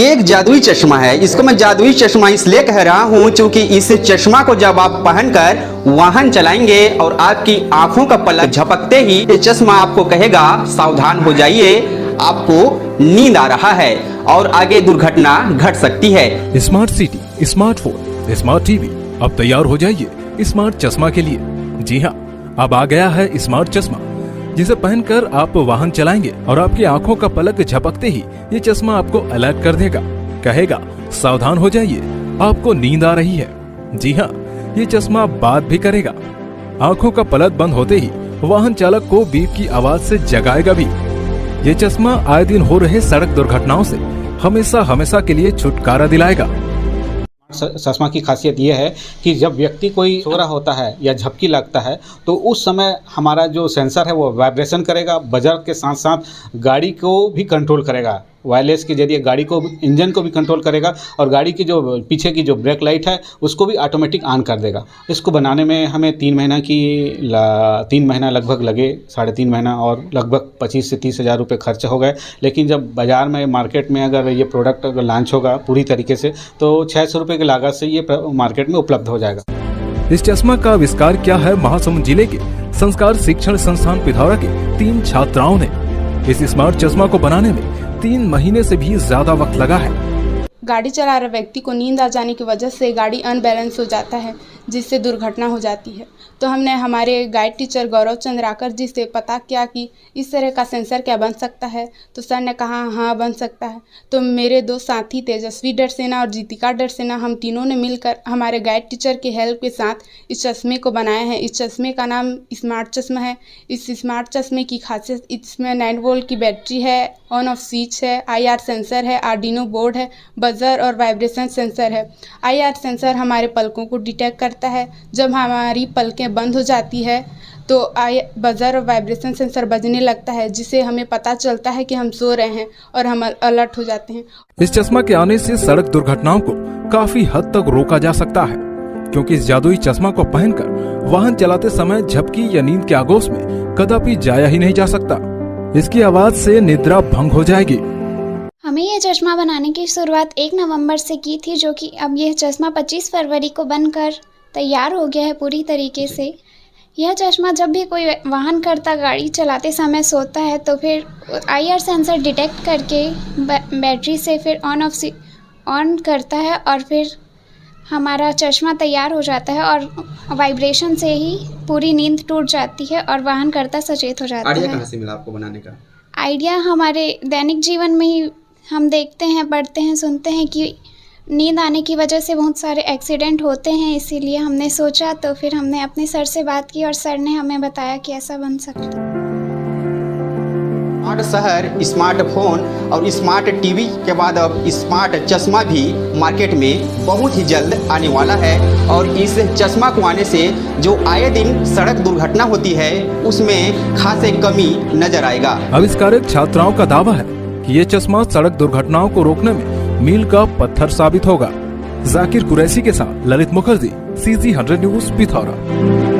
ये एक जादुई चश्मा है। इसको मैं जादुई चश्मा इसलिए कह रहा हूँ क्योंकि इस चश्मा को जब आप पहनकर वाहन चलाएँगे और आपकी आँखों का पलक झपकते ही ये चश्मा आपको कहेगा, सावधान हो जाइए, आपको नींद आ रहा है और आगे दुर्घटना घट सकती है। Smart city smartphone smart TV अब तैयार हो जाइए स्मार्ट चश्मा के लिए। जी हाँ अब आ गया है स्मार्ट चश्मा। जिसे पहनकर आप वाहन चलाएँगे और आपकी आँखों का पलक झपकते ही ये चश्मा आपको अलर्ट कर देगा। कहेगा, सावधान हो जाइए, आपको नींद आ रही है। जी हाँ ये चश्मा बात भी करेगा। आँखों का पलक बंद होते ही वाहन चालक को बीप की आवाज़ से जगाएगा भी। ये चश्मा आए दिन हो रहे सड़क दुर्घटनाओं से हमेशा हमेशा के लिए छुटकारा दिलाएगा। स- चश्मा की खासियत यह है कि जब व्यक्ति कोई सो रहा होता है या झपकी लगता है तो उस समय हमारा जो सेंसर है वो वाइब्रेशन करेगा, बजर के साथ साथ गाड़ी को भी कंट्रोल करेगा। वायरलेस के ज़रिए गाड़ी को इंजन को भी कंट्रोल करेगा और गाड़ी की जो पीछे की जो ब्रेक लाइट है, उसको भी ऑटोमेटिक ऑन कर देगा। इसको बनाने में हमें तीन महीना की तीन महीना लगभग लगे, साढ़े तीन महीना और लगभग पच्चीस से तीस हज़ार रुपये खर्च हो गए। लेकिन जब बाज़ार में मार्केट में अगर ये प्रोडक्ट अगर लॉन्च होगा पूरी तरीके से तो छः सौ रुपये की लागत से ये मार्केट में उपलब्ध हो जाएगा। इस चश्मा का आविष्कार क्या है महासमुंद ज़िले के संस्कार शिक्षण संस्थान पिथौरा के तीन छात्राओं ने? इस स्मार्ट चश्मा को बनाने में तीन महीने से भी ज़्यादा वक्त लगा है। गाड़ी चला रहे व्यक्ति को नींद आ जाने की वजह से गाड़ी अनबैलेंस हो जाता है। जिससे दुर्घटना हो जाती है। तो हमने हमारे गाइड टीचर गौरव चंद्राकर जी से पता किया कि इस तरह का सेंसर क्या बन सकता है। तो सर ने कहा हाँ बन सकता है। तो मेरे दो साथी तेजस्वी डरसेना और जीतिका डरसेना, हम तीनों ने मिलकर हमारे गाइड टीचर के हेल्प के साथ इस चश्मे को बनाया है। इस चश्मे का नाम स्मार्ट चश्मा है। इस स्मार्ट चश्मे की खासियत, इसमें नाइन वोल्ट की बैटरी है। ऑन ऑफ़ स्विच है आईआर सेंसर है आर्डिनो बोर्ड है बजर और वाइब्रेशन सेंसर है। आईआर सेंसर हमारे पलकों को डिटेक्ट करता है। जब हमारी पलकें बंद हो जाती है तो आई बजर और वाइब्रेशन सेंसर बजने लगता है, जिसे हमें पता चलता है कि हम सो रहे हैं और हम अलर्ट हो जाते हैं। इस चश्मा के आने से सड़क दुर्घटनाओं को काफ़ी हद तक रोका जा सकता है, क्योंकि इस जादुई चश्मा को पहनकर वाहन चलाते समय झपकी या नींद के आगोश में कदापि जाया ही नहीं जा सकता। इसकी आवाज़ से निद्रा भंग हो जाएगी। हमें ये चश्मा बनाने की शुरुआत एक नवंबर से की थी, जो कि अब यह चश्मा 25 फरवरी को बनकर तैयार हो गया है पूरी तरीके से। यह चश्मा जब भी कोई वाहन करता गाड़ी चलाते समय सोता है तो फिर आईआर सेंसर डिटेक्ट करके बैटरी से फिर ऑन ऑफ़ ऑन करता है और फिर हमारा चश्मा तैयार हो जाता है और वाइब्रेशन से ही पूरी नींद टूट जाती है और वाहन करता सचेत हो जाता है। कहाँ से मिला आपको बनाने का? आइडिया हमारे दैनिक जीवन में ही हम देखते हैं पढ़ते हैं सुनते हैं कि नींद आने की वजह से बहुत सारे एक्सीडेंट होते हैं इसीलिए हमने सोचा तो फिर हमने अपने सर से बात की और सर ने हमें बताया कि ऐसा बन सकता है। स्मार्ट शहर स्मार्टफ़ोन और स्मार्ट टीवी के बाद अब स्मार्ट चश्मा भी मार्केट में बहुत ही जल्द आने वाला है। और इस चश्मा को आने से जो आए दिन सड़क दुर्घटना होती है, उसमें खासे कमी नज़र आएगा। आविष्कारक छात्राओं का दावा है कि ये चश्मा सड़क दुर्घटनाओं को रोकने में मील का पत्थर साबित होगा। जाकिर कुरैसी के साथ Lalit Mukherjee CG hundred news Pithora.